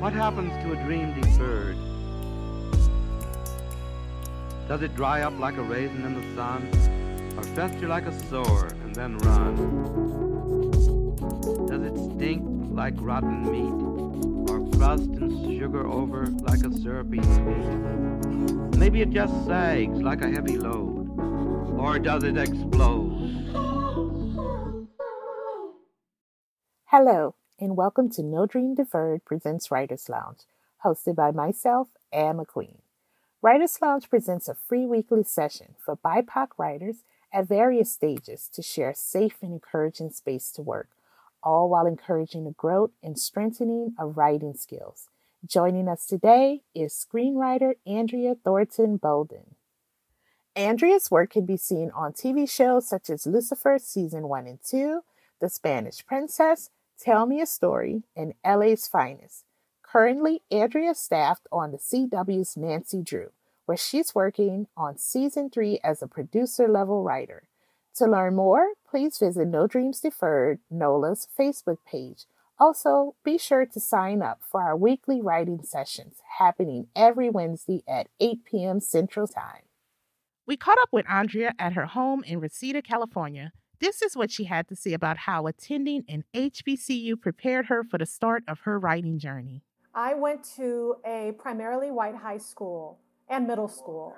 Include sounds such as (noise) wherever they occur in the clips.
What happens to a dream deferred? Does it dry up like a raisin in the sun, or fester like a sore and then run? Does it stink like rotten meat, or crust and sugar over like a syrupy sweet? Maybe it just sags like a heavy load, or does it explode? Hello, and welcome to No Dream Deferred presents Writers Lounge, hosted by myself, Anne McQueen. Writers Lounge presents a free weekly session for BIPOC writers at various stages to share safe and encouraging space to work, all while encouraging the growth and strengthening of writing skills. Joining us today is screenwriter Andrea Thornton Bolden. Andrea's work can be seen on TV shows such as Lucifer Season 1 and 2, The Spanish Princess, Tell Me a Story, and LA's Finest. Currently, Andrea staffed on the CW's Nancy Drew, where she's working on season three as a producer level writer. To learn more, please visit No Dreams Deferred, NOLA's Facebook page. Also, be sure to sign up for our weekly writing sessions happening every Wednesday at 8 p.m. Central Time. We caught up with Andrea at her home in Reseda, California, this is what she had to say about how attending an HBCU prepared her for the start of her writing journey. I went to a primarily white high school and middle school,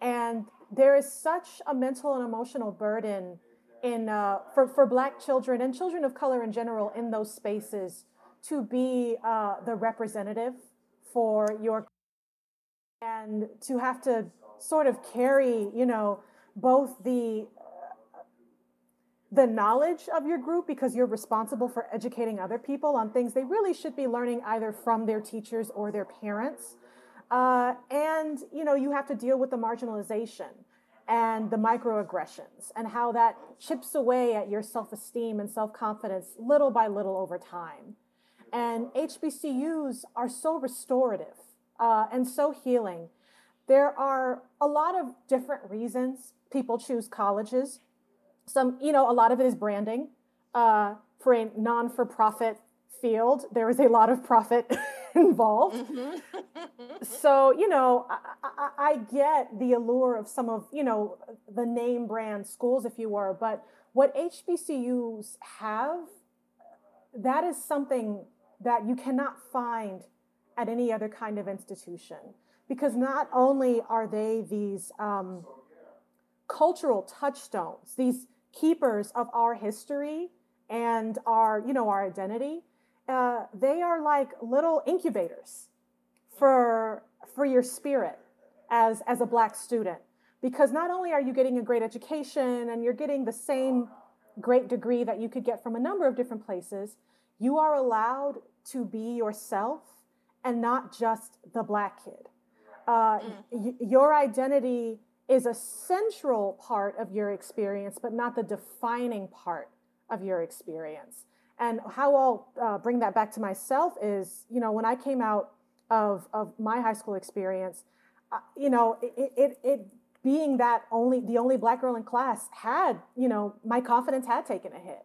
and there is such a mental and emotional burden in uh, for for Black children and children of color in general in those spaces to be uh, the representative for your and to have to sort of carry, you know, both the the knowledge of your group because you're responsible for educating other people on things they really should be learning either from their teachers or their parents. Uh, and you know you have to deal with the marginalization and the microaggressions and how that chips away at your self-esteem and self-confidence little by little over time. And HBCUs are so restorative uh, and so healing. There are a lot of different reasons people choose colleges some, you know, a lot of it is branding. Uh, for a non for profit field, there is a lot of profit (laughs) involved. Mm-hmm. (laughs) so, you know, I, I, I, get the allure of some of, you know, the name brand schools, if you were, but what HBCUs have, that is something that you cannot find at any other kind of institution. Because not only are they these um, cultural touchstones, these keepers of our history and our, you know, our identity. Uh, they are like little incubators for for your spirit as as a black student because not only are you getting a great education and you're getting the same great degree that you could get from a number of different places you are allowed to be yourself and not just the black kid uh, mm. y- your identity is a central part of your experience, but not the defining part of your experience. And how I'll uh, bring that back to myself is, you know, when I came out of, of my high school experience, uh, you know, it, it, it being that only the only black girl in class had, you know, my confidence had taken a hit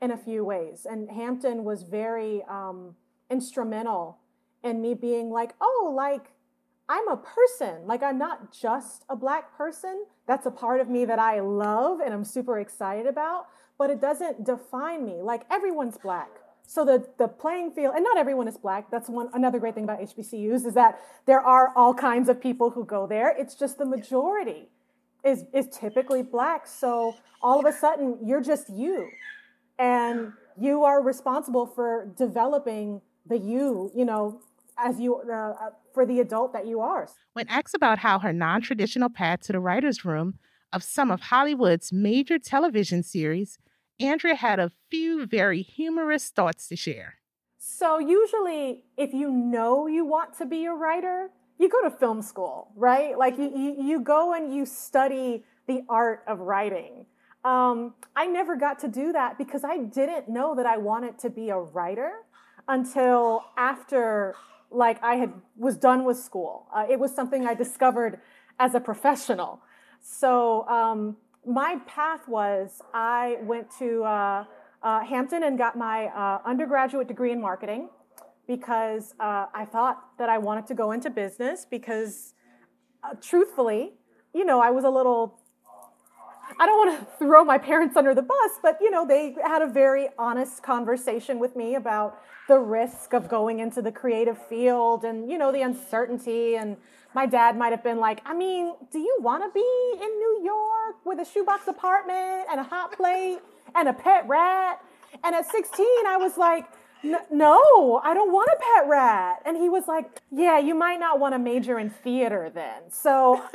in a few ways. And Hampton was very um, instrumental in me being like, oh, like I'm a person. Like, I'm not just a black person. That's a part of me that I love and I'm super excited about, but it doesn't define me. Like, everyone's black. So the, the playing field, and not everyone is black. That's one another great thing about HBCUs is that there are all kinds of people who go there. It's just the majority is is typically black. So all of a sudden, you're just you, and you are responsible for developing the you. You know, as you uh, for the adult that you are. When asked about how her non traditional path to the writer's room of some of Hollywood's major television series, Andrea had a few very humorous thoughts to share. So, usually, if you know you want to be a writer, you go to film school, right? Like, you, you, you go and you study the art of writing. Um, I never got to do that because I didn't know that I wanted to be a writer until after like I had was done with school. Uh, it was something I discovered as a professional. So um, my path was I went to uh, uh, Hampton and got my uh, undergraduate degree in marketing. because uh, I thought that I wanted to go into business because, uh, truthfully, you know, I was a little. I don't want to throw my parents under the bus, but you know, they had a very honest conversation with me about the risk of going into the creative field and you know the uncertainty and my dad might have been like, I mean, do you want to be in New York with a shoebox apartment and a hot plate and a pet rat? And at 16, I was like, no, I don't want a pet rat. And he was like, yeah, you might not want to major in theater then. So (laughs)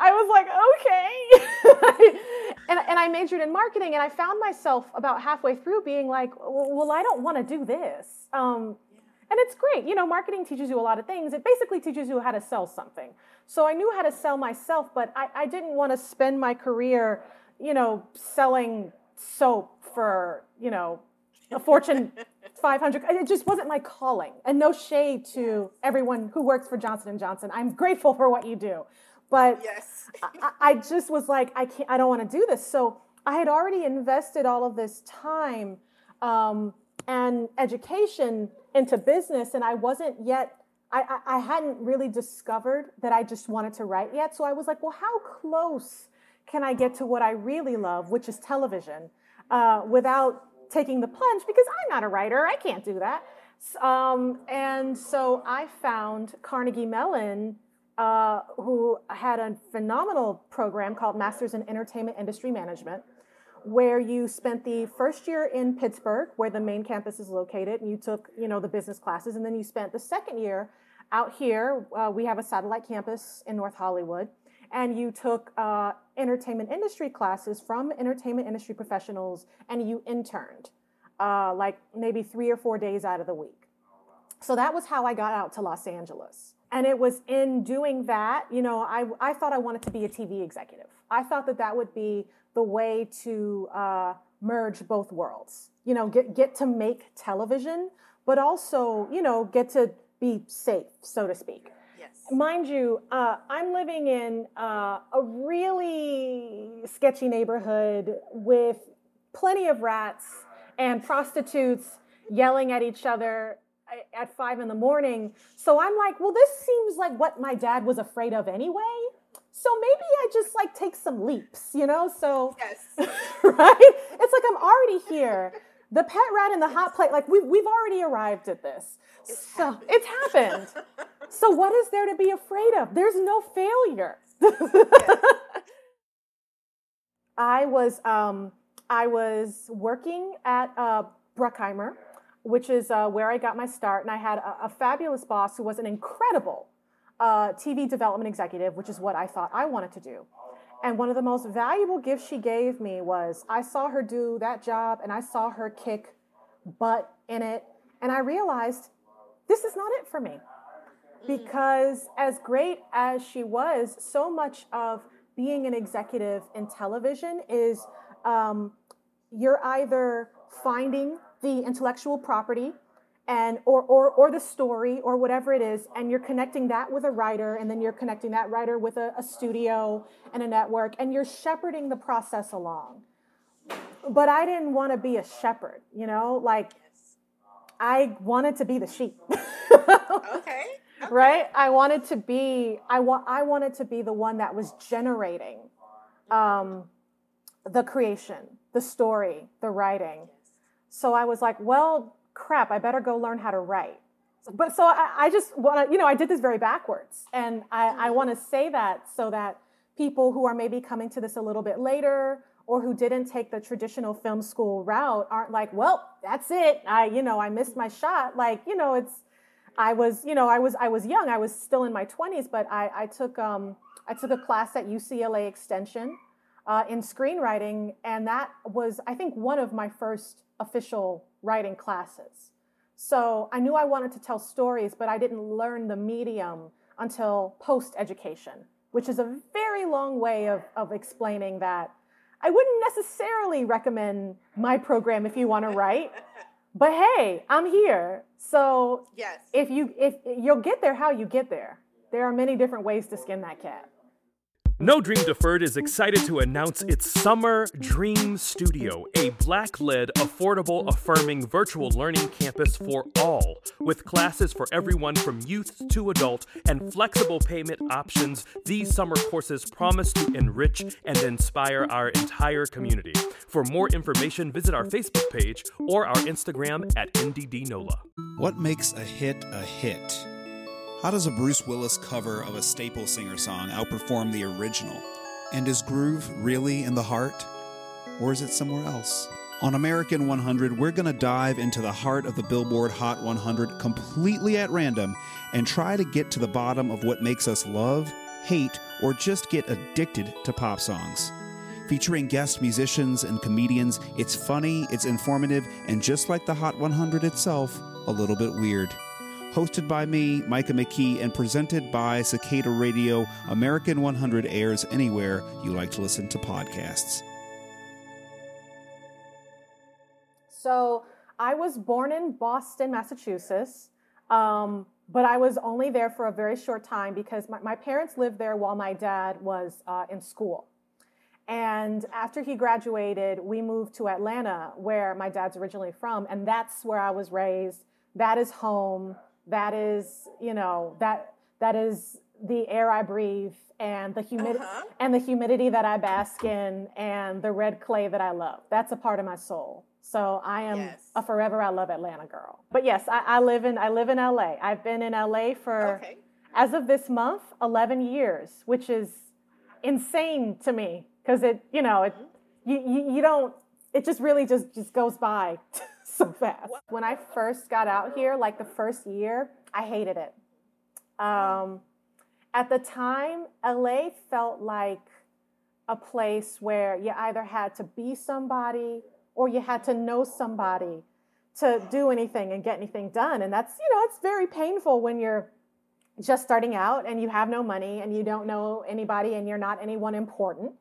I was like, okay. and, and I majored in marketing and I found myself about halfway through being like, well, I don't want to do this. Um, and it's great. You know, marketing teaches you a lot of things. It basically teaches you how to sell something. So I knew how to sell myself, but I, I didn't want to spend my career, you know, selling soap for, you know, a Fortune (laughs) 500. It just wasn't my calling. And no shade to everyone who works for Johnson & Johnson. I'm grateful for what you do. But yes. I, I just was like, I can't, I don't want to do this. So I had already invested all of this time um, and education into business, and I wasn't yet. I, I, I hadn't really discovered that I just wanted to write yet. So I was like, well, how close can I get to what I really love, which is television, uh, without taking the plunge? Because I'm not a writer, I can't do that. Um, and so I found Carnegie Mellon, uh, who had a phenomenal program called Masters in Entertainment Industry Management where you spent the first year in Pittsburgh, where the main campus is located, and you took, you know, the business classes, and then you spent the second year out here. Uh, we have a satellite campus in North Hollywood, and you took uh, entertainment industry classes from entertainment industry professionals, and you interned, uh, like maybe three or four days out of the week. So that was how I got out to Los Angeles. And it was in doing that, you know, I, I thought I wanted to be a TV executive. I thought that that would be the way to uh, merge both worlds. You know, get get to make television, but also you know get to be safe, so to speak. Yes. Mind you, uh, I'm living in uh, a really sketchy neighborhood with plenty of rats and prostitutes yelling at each other at five in the morning. So I'm like, well, this seems like what my dad was afraid of anyway so maybe I just like take some leaps, you know? So, yes. (laughs) right? It's like I'm already here. The pet rat in the hot plate, like we've, we've already arrived at this. It's so happened. it's happened. (laughs) so what is there to be afraid of? There's no failure. (laughs) I was, um, I was working at uh, Bruckheimer, which is uh, where I got my start, and I had a, a fabulous boss who was an incredible uh, TV development executive, which is what I thought I wanted to do. And one of the most valuable gifts she gave me was I saw her do that job and I saw her kick butt in it. And I realized this is not it for me. Because as great as she was, so much of being an executive in television is um, you're either finding the intellectual property and or, or or the story or whatever it is and you're connecting that with a writer and then you're connecting that writer with a, a studio and a network and you're shepherding the process along but i didn't want to be a shepherd you know like i wanted to be the sheep (laughs) okay. okay. right i wanted to be i want i wanted to be the one that was generating um, the creation the story the writing so i was like well crap, I better go learn how to write. But so I, I just want to, you know, I did this very backwards. And I, I mm-hmm. want to say that so that people who are maybe coming to this a little bit later or who didn't take the traditional film school route aren't like, well, that's it. I, you know, I missed my shot. Like, you know, it's, I was, you know, I was, I was young. I was still in my 20s, but I, I took, um, I took a class at UCLA Extension uh, in screenwriting, and that was, I think, one of my first official writing classes. So I knew I wanted to tell stories, but I didn't learn the medium until post education, which is a very long way of, of explaining that I wouldn't necessarily recommend my program if you want to write. But hey, I'm here. So yes. if you if you'll get there how you get there. There are many different ways to skin that cat. No Dream Deferred is excited to announce its Summer Dream Studio, a black led, affordable, affirming virtual learning campus for all, with classes for everyone from youth to adult and flexible payment options. These summer courses promise to enrich and inspire our entire community. For more information, visit our Facebook page or our Instagram at NDDNOLA. What makes a hit a hit? How does a Bruce Willis cover of a staple singer song outperform the original? And is groove really in the heart? Or is it somewhere else? On American 100, we're going to dive into the heart of the Billboard Hot 100 completely at random and try to get to the bottom of what makes us love, hate, or just get addicted to pop songs. Featuring guest musicians and comedians, it's funny, it's informative, and just like the Hot 100 itself, a little bit weird hosted by me, Micah McKee, and presented by Cicada Radio. American 100 airs anywhere you like to listen to podcasts. So I was born in Boston, Massachusetts, um, but I was only there for a very short time because my, my parents lived there while my dad was uh, in school. And after he graduated, we moved to Atlanta, where my dad's originally from, and that's where I was raised. That is home that is you know that that is the air I breathe and the humidity uh-huh. and the humidity that I bask in and the red clay that I love. That's a part of my soul. So I am yes. a forever I love Atlanta girl. But yes, I, I, live in I live in LA. I've been in LA for okay. as of this month, eleven years, which is insane to me because it you know it you, you, you don't it just really just just goes by (laughs) so fast. When I first got out here, like the first year, I hated it. Um, at the time, LA felt like a place where you either had to be somebody or you had to know somebody to do anything and get anything done. And that's, you know, it's very painful when you're just starting out and you have no money and you don't know anybody and you're not anyone important.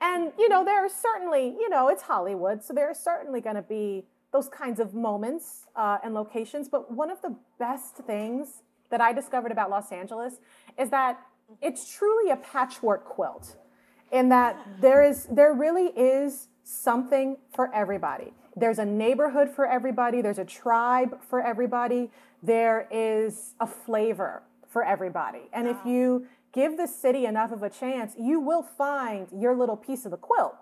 And, you know, there are certainly, you know, it's Hollywood, so there are certainly going to be those kinds of moments uh, and locations. But one of the best things that I discovered about Los Angeles is that it's truly a patchwork quilt in that there is there really is something for everybody. There's a neighborhood for everybody, there's a tribe for everybody, there is a flavor for everybody. And if you give the city enough of a chance, you will find your little piece of the quilt.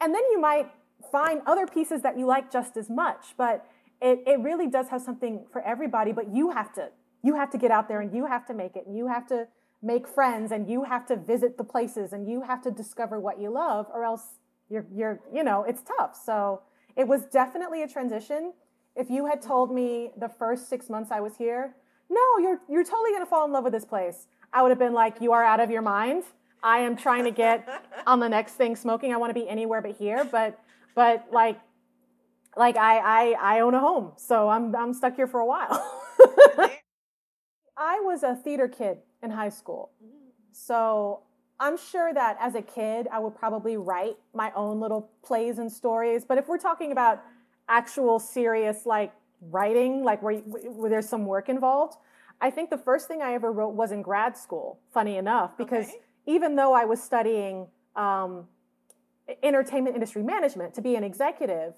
And then you might find other pieces that you like just as much. But it, it really does have something for everybody, but you have to you have to get out there and you have to make it and you have to make friends and you have to visit the places and you have to discover what you love or else you're you're you know it's tough. So it was definitely a transition. If you had told me the first six months i was here no you're you're totally going to fall in love with this place i would have been like you are out of your mind. I am trying to get (laughs) on the next thing smoking. I want to be anywhere but here. But but like, like I, I, I own a home, so I'm, I'm stuck here for a while. (laughs) I was a theater kid in high school. So I'm sure that as a kid, I would probably write my own little plays and stories. But if we're talking about actual serious, like writing, like where, where there's some work involved, I think the first thing I ever wrote was in grad school, funny enough, because okay. even though I was studying um, entertainment industry management to be an executive,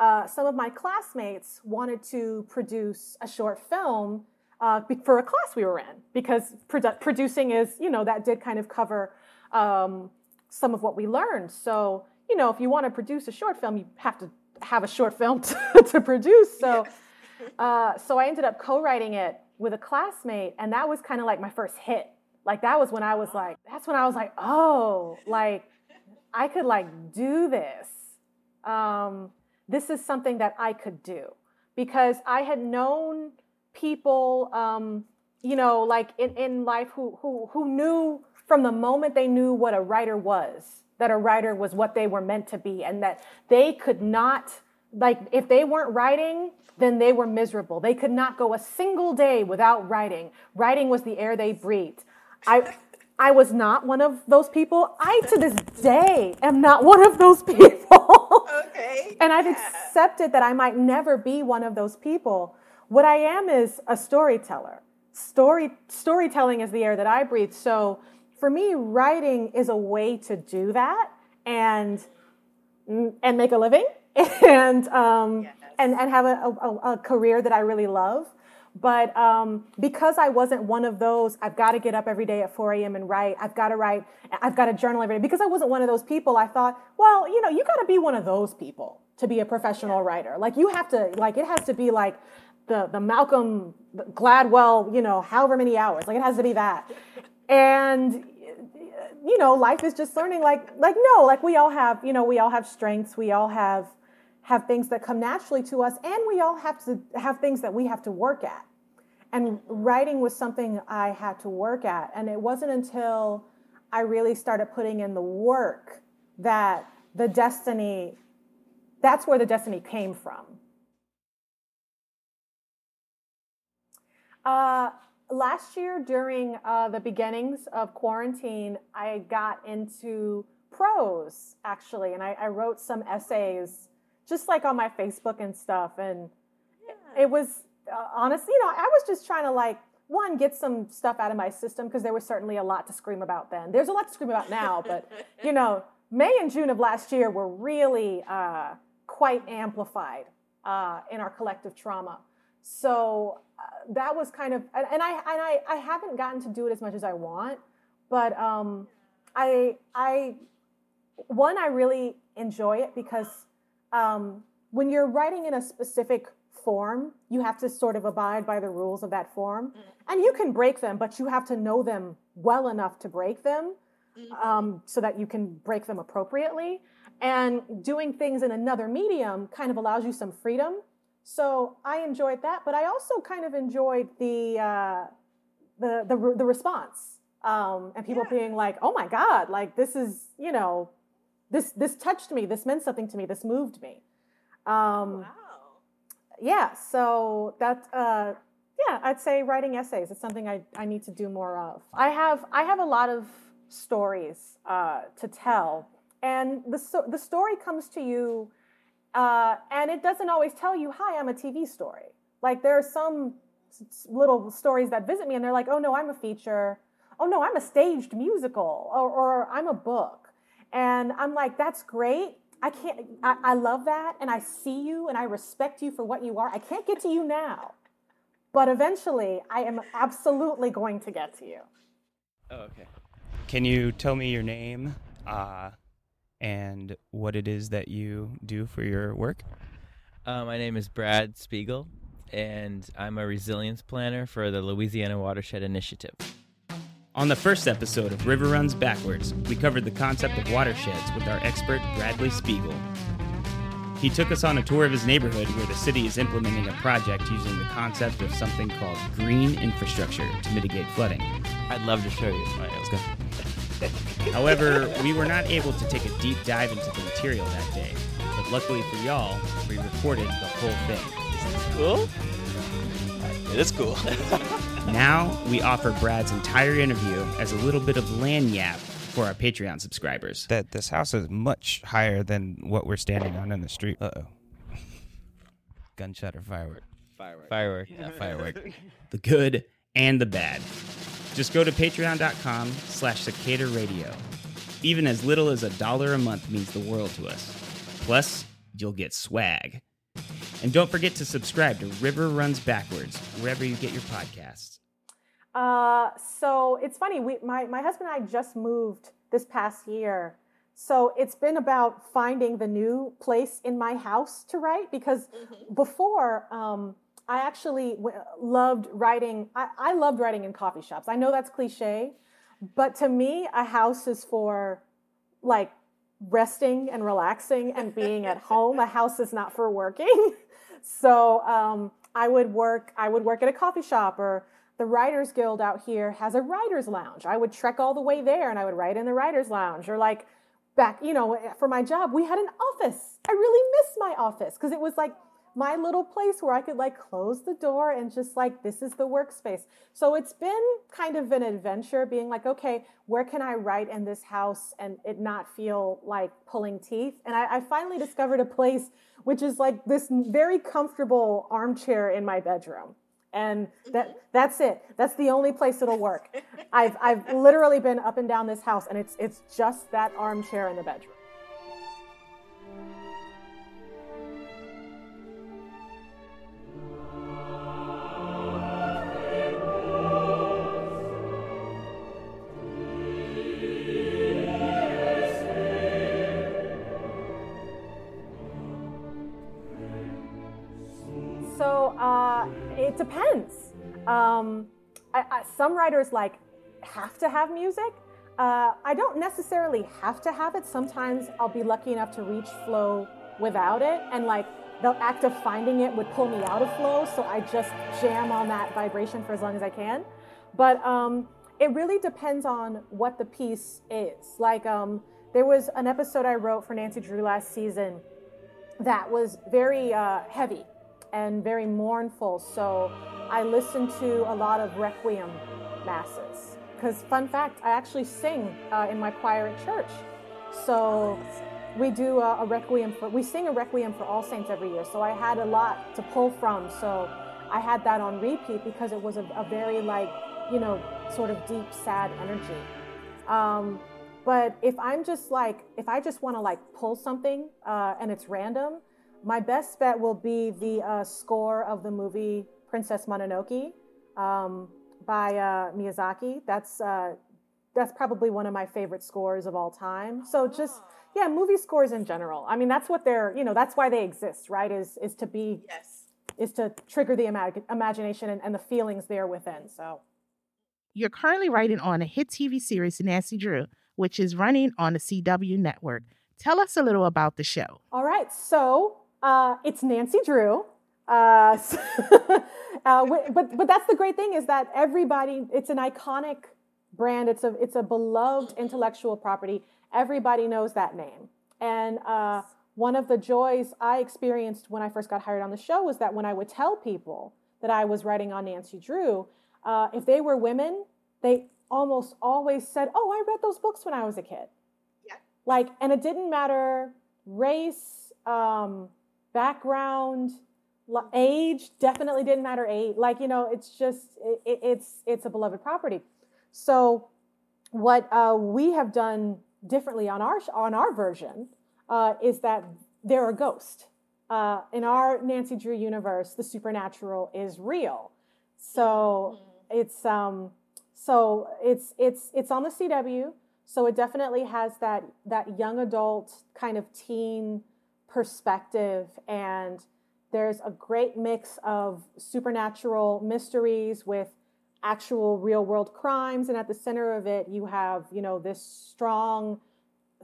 uh, some of my classmates wanted to produce a short film uh, for a class we were in because produ- producing is, you know, that did kind of cover um, some of what we learned. So, you know, if you want to produce a short film, you have to have a short film (laughs) to, to produce. So, (laughs) uh, so I ended up co-writing it with a classmate, and that was kind of like my first hit. Like that was when I was like, that's when I was like, oh, like I could like do this. Um, this is something that I could do because I had known people, um, you know, like in, in life who, who, who knew from the moment they knew what a writer was, that a writer was what they were meant to be, and that they could not, like, if they weren't writing, then they were miserable. They could not go a single day without writing. Writing was the air they breathed. I, I was not one of those people. I, to this day, am not one of those (laughs) people. Okay. and I've yeah. accepted that I might never be one of those people. What I am is a storyteller. Story storytelling is the air that I breathe. So for me, writing is a way to do that and and make a living (laughs) and um, yes. and and have a, a, a, career that I really love. But um, because I wasn't one of those, I've got to get up every day at 4 a.m. and write. I've got to write. I've got to journal every day. Because I wasn't one of those people, I thought, well, you know, you got to be one of those people to be a professional writer. Like you have to, like it has to be like the the Malcolm Gladwell, you know, however many hours. Like it has to be that. And you know, life is just learning like like no, like we all have, you know, we all have strengths, we all have have things that come naturally to us and we all have to have things that we have to work at. And writing was something I had to work at and it wasn't until I really started putting in the work that the destiny that's where the destiny came from. Uh, last year during uh, the beginnings of quarantine, I got into prose actually, and I, I, wrote some essays just like on my Facebook and stuff. And yeah. it was uh, honestly, you know, I was just trying to like one get some stuff out of my system because there was certainly a lot to scream about then. There's a lot to scream about now, but (laughs) you know, May and June of last year were really uh, quite amplified uh, in our collective trauma. So uh, that was kind of, and, and, I and I, I haven't gotten to do it as much as I want, but um, I I one I really enjoy it because um, when you're writing in a specific form, you have to sort of abide by the rules of that form, mm-hmm. and you can break them, but you have to know them well enough to break them, mm-hmm. um, so that you can break them appropriately. And doing things in another medium kind of allows you some freedom so I enjoyed that, but I also kind of enjoyed the uh, the, the the response um, and people yeah. being like, "Oh my God! Like this is you know, this this touched me. This meant something to me. This moved me." Um, wow. Yeah. So that uh, yeah, I'd say writing essays is something I I need to do more of. I have I have a lot of stories uh, to tell, and the so, the story comes to you uh, and it doesn't always tell you, hi, I'm a TV story. Like there are some little stories that visit me and they're like, oh no, I'm a feature. Oh no, I'm a staged musical or, or I'm a book. And I'm like, that's great. I can't, I, I love that. And I see you and I respect you for what you are. I can't get to you now, but eventually I am absolutely going to get to you. Oh, okay. Can you tell me your name? Uh, and what it is that you do for your work. Uh, my name is Brad Spiegel, and I'm a resilience planner for the Louisiana Watershed Initiative. On the first episode of River Runs Backwards, we covered the concept of watersheds with our expert Bradley Spiegel. He took us on a tour of his neighborhood where the city is implementing a project using the concept of something called green infrastructure to mitigate flooding. I'd love to show you. All right, let's go. (laughs) However, we were not able to take a deep dive into the material that day, but luckily for y'all, we recorded the whole thing. Cool? It is cool. (laughs) now we offer Brad's entire interview as a little bit of lagniappe for our Patreon subscribers. That this house is much higher than what we're standing on in the street. Uh oh. Gunshot or firework? Firework. Firework. Yeah, firework. (laughs) the good and the bad. Just go to patreon.com slash cicada radio. Even as little as a dollar a month means the world to us. Plus, you'll get swag. And don't forget to subscribe to River Runs Backwards, wherever you get your podcasts. Uh, so it's funny, we, my, my husband and I just moved this past year. So it's been about finding the new place in my house to write because mm-hmm. before, um, I actually w- loved writing. I, I loved writing in coffee shops. I know that's cliche, but to me, a house is for like resting and relaxing and being at (laughs) home. A house is not for working. (laughs) so um, I would work. I would work at a coffee shop or the Writers Guild out here has a writers lounge. I would trek all the way there and I would write in the writers lounge or like back, you know, for my job, we had an office. I really miss my office because it was like my little place where I could like close the door and just like, this is the workspace. So it's been kind of an adventure being like, okay, where can I write in this house and it not feel like pulling teeth? And I, I finally discovered a place which is like this very comfortable armchair in my bedroom. And that mm-hmm. that's it. That's the only place it'll work. I've I've literally been up and down this house and it's it's just that armchair in the bedroom. I, some writers like have to have music. Uh, I don't necessarily have to have it. Sometimes I'll be lucky enough to reach flow without it, and like the act of finding it would pull me out of flow. So I just jam on that vibration for as long as I can. But um, it really depends on what the piece is. Like um, there was an episode I wrote for Nancy Drew last season that was very uh, heavy and very mournful. So I listened to a lot of requiem masses. Because, fun fact, I actually sing uh, in my choir at church. So we do a, a, requiem for, we sing a requiem for all saints every year. So I had a lot to pull from. So I had that on repeat because it was a, a very, like, you know, sort of deep, sad energy. Um, but if I'm just like, if I just want to like pull something uh, and it's random, my best bet will be the uh, score of the movie Princess Mononoke um, by uh, Miyazaki. That's uh, that's probably one of my favorite scores of all time. So just yeah, movie scores in general. I mean, that's what they're you know that's why they exist, right? Is is to be yes. is to trigger the ima- imagination and, and the feelings there within. So you're currently writing on a hit TV series, Nancy Drew, which is running on the CW network. Tell us a little about the show. All right, so uh, it's Nancy Drew. Uh, (laughs) uh, but but that's the great thing is that everybody it's an iconic brand. It's a it's a beloved intellectual property. Everybody knows that name. And uh, one of the joys I experienced when I first got hired on the show was that when I would tell people that I was writing on Nancy Drew, uh, if they were women, they almost always said, "Oh, I read those books when I was a kid." Yeah. Like, and it didn't matter race. Um, background age definitely didn't matter age like you know it's just it, it's it's a beloved property. So what uh, we have done differently on our on our version uh, is that there are ghosts uh, in our nancy drew universe the supernatural is real. So it's um so it's it's it's on the cw so it definitely has that that young adult kind of teen perspective and there's a great mix of supernatural mysteries with actual real world crimes and at the center of it you have you know this strong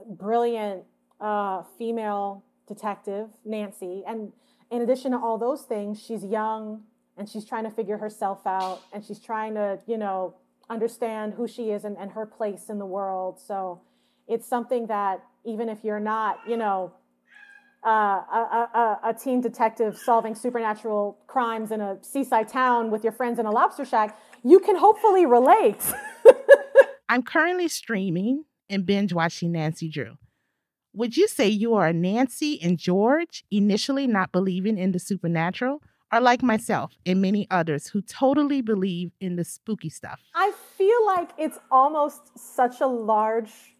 brilliant uh, female detective nancy. And in addition to all those things she's young and she's trying to figure herself out and she's trying to you know understand who she is and, and her place in the world. So it's something that even if you're not you know uh, a, a, a, teen detective solving supernatural crimes in a seaside town with your friends in a lobster shack, you can hopefully relate. (laughs) I'm currently streaming and binge watching Nancy Drew. Would you say you are Nancy and George, initially not believing in the supernatural, or like myself and many others who totally believe in the spooky stuff? I feel like it's almost such a large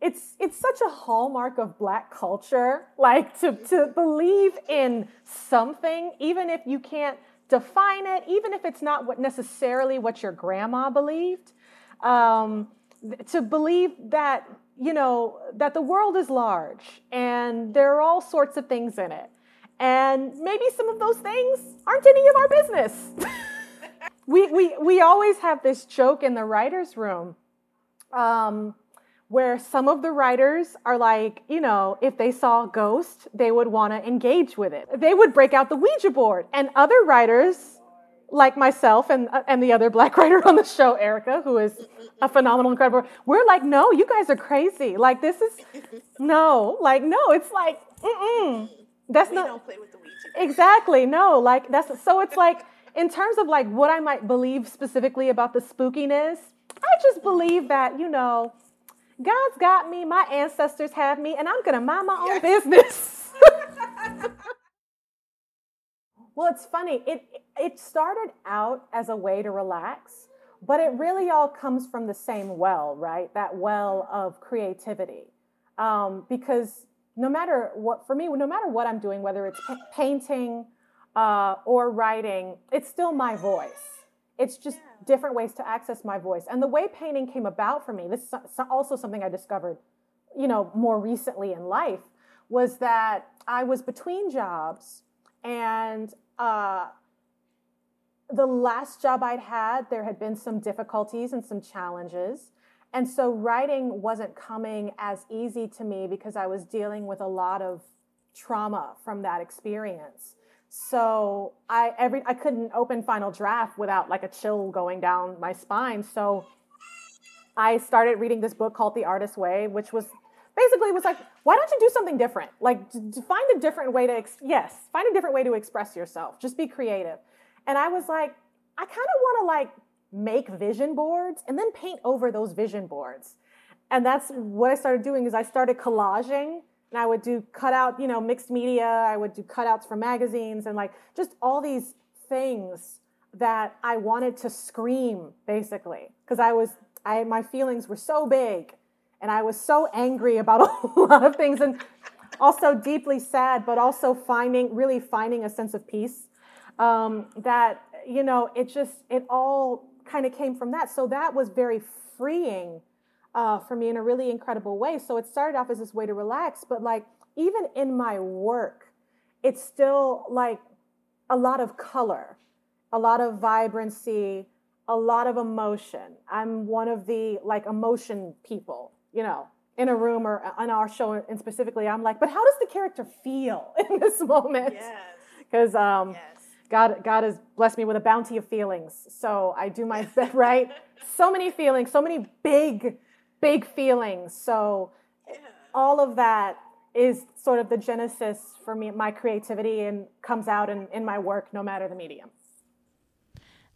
it's it's such a hallmark of black culture like to to believe in something even if you can't define it even if it's not what necessarily what your grandma believed. Um, to believe that you know that the world is large and there are all sorts of things in it. And maybe some of those things aren't any of our business. (laughs) We, we we always have this joke in the writers room um, where some of the writers are like, you know, if they saw a ghost, they would want to engage with it. They would break out the Ouija board. And other writers, like myself and, uh, and the other black (laughs) writer on the show, Erica, who is a phenomenal, incredible, we're like, no, you guys are crazy. Like, this is, (laughs) no, like, no, it's like, mm-mm. That's we not. don't play with the Ouija Exactly, no, like, that's, so it's like, in terms of like what I might believe specifically about the spookiness, I just believe that, you know, God's got me, my ancestors have me, and I'm going to mind my own yes. business. (laughs) Well, it's funny. It it started out as a way to relax, but it really all comes from the same well, right? That well of creativity. Um, because no matter what, for me, no matter what I'm doing, whether it's pa- painting uh, or writing, it's still my voice. It's just yeah. different ways to access my voice. And the way painting came about for me, this is also something I discovered, you know, more recently in life, was that I was between jobs and uh, the last job I'd had, there had been some difficulties and some challenges. And so writing wasn't coming as easy to me because I was dealing with a lot of trauma from that experience. So I every I couldn't open final draft without like a chill going down my spine. So I started reading this book called The Artist's Way, which was basically was like, why don't you do something different? Like to find a different way to ex- yes, find a different way to express yourself. Just be creative. And I was like, I kind of want to like make vision boards and then paint over those vision boards. And that's what I started doing is I started collaging and I would do cutout, you know, mixed media. I would do cutouts for magazines and like just all these things that I wanted to scream basically because I was I my feelings were so big and I was so angry about (laughs) a lot of things and also deeply sad, but also finding really finding a sense of peace um, that you know it just it all kind of came from that. So that was very freeing uh, for me in a really incredible way. So it started off as this way to relax, but like even in my work, it's still like a lot of color, a lot of vibrancy, a lot of emotion. I'm one of the like emotion people, you know, in a room or on our show and specifically, I'm like, but how does the character feel (laughs) in this moment? Yes. Because um, yes. God, God has blessed me with a bounty of feelings. So I do my (laughs) best, right? So many feelings, so many big, big feelings. So all of that is sort of the genesis for me, my creativity, and comes out in, in my work, no matter the medium.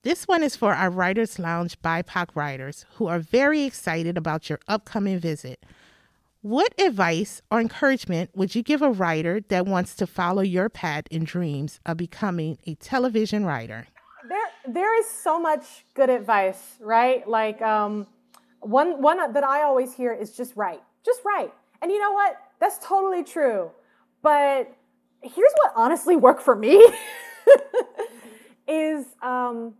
This one is for our Writers Lounge BIPOC writers who are very excited about your upcoming visit. What advice or encouragement would you give a writer that wants to follow your path and dreams of becoming a television writer? There, there is so much good advice, right? Like um, one, one that I always hear is just write, just write. And you know what? That's totally true. But here's what honestly worked for me: (laughs) is um,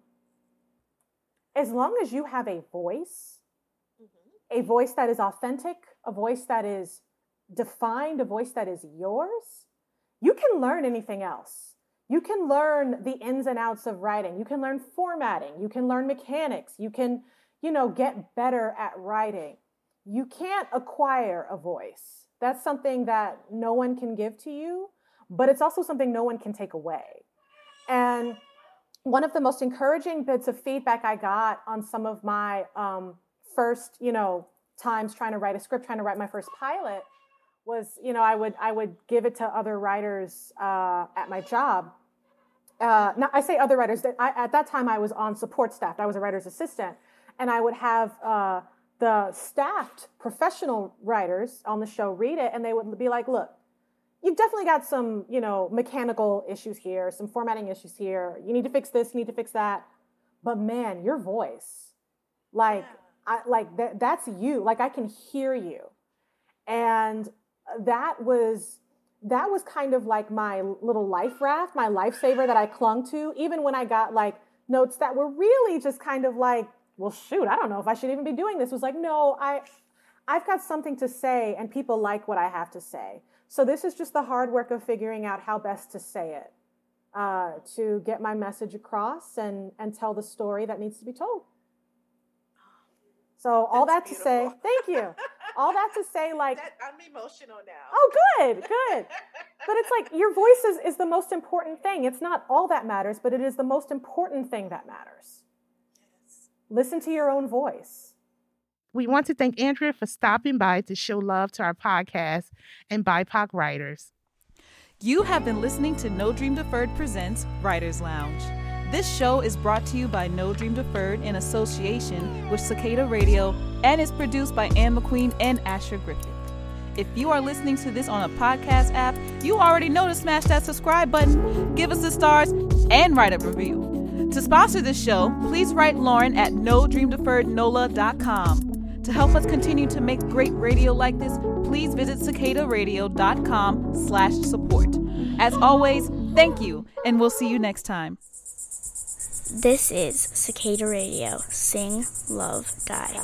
as long as you have a voice, mm-hmm. a voice that is authentic a voice that is defined, a voice that is yours, you can learn anything else. You can learn the ins and outs of writing. You can learn formatting. You can learn mechanics. You can, you know, get better at writing. You can't acquire a voice. That's something that no one can give to you, but it's also something no one can take away. And one of the most encouraging bits of feedback I got on some of my um, first, you know, times trying to write a script, trying to write my first pilot, was you know I would I would give it to other writers uh, at my job. Uh, now I say other writers. I, at that time I was on support staff. I was a writer's assistant, and I would have uh, the staffed professional writers on the show read it, and they would be like, "Look, you've definitely got some you know mechanical issues here, some formatting issues here. You need to fix this. You need to fix that. But man, your voice, like." Yeah I, like that, that's you. Like I can hear you. And that was that was kind of like my little life raft, my lifesaver that I clung to, even when I got like notes that were really just kind of like, well, shoot, I don't know if I should even be doing this. Was like, no, I I've got something to say and people like what I have to say. So this is just the hard work of figuring out how best to say it. Uh, to get my message across and, and tell the story that needs to be told. So all That's that beautiful. to say, thank you. all that to say, (laughs) like that, I'm emotional now. Oh, good, good. (laughs) but it's like your voice is, is the most important thing. It's not all that matters, but it is the most important thing that matters. Yes. Listen to your own voice. We want to thank Andrea for stopping by to show love to our podcast and BIPOC writers. You have been listening to No Dream Deferred Presents Writers Lounge. This show is brought to you by No Dream Deferred in association with Cicada Radio and is produced by Anne McQueen and Asher Griffith. If you are listening to this on a podcast app, you already know to smash that subscribe button, give us the stars, and write a review. To sponsor this show, please write Lauren at nodreamdeferrednola.com. To help us continue to make great radio like this, please visit cicadaradio.com slash support. As always, thank you, and we'll see you next time. This is Cicada Radio. Sing, love, die.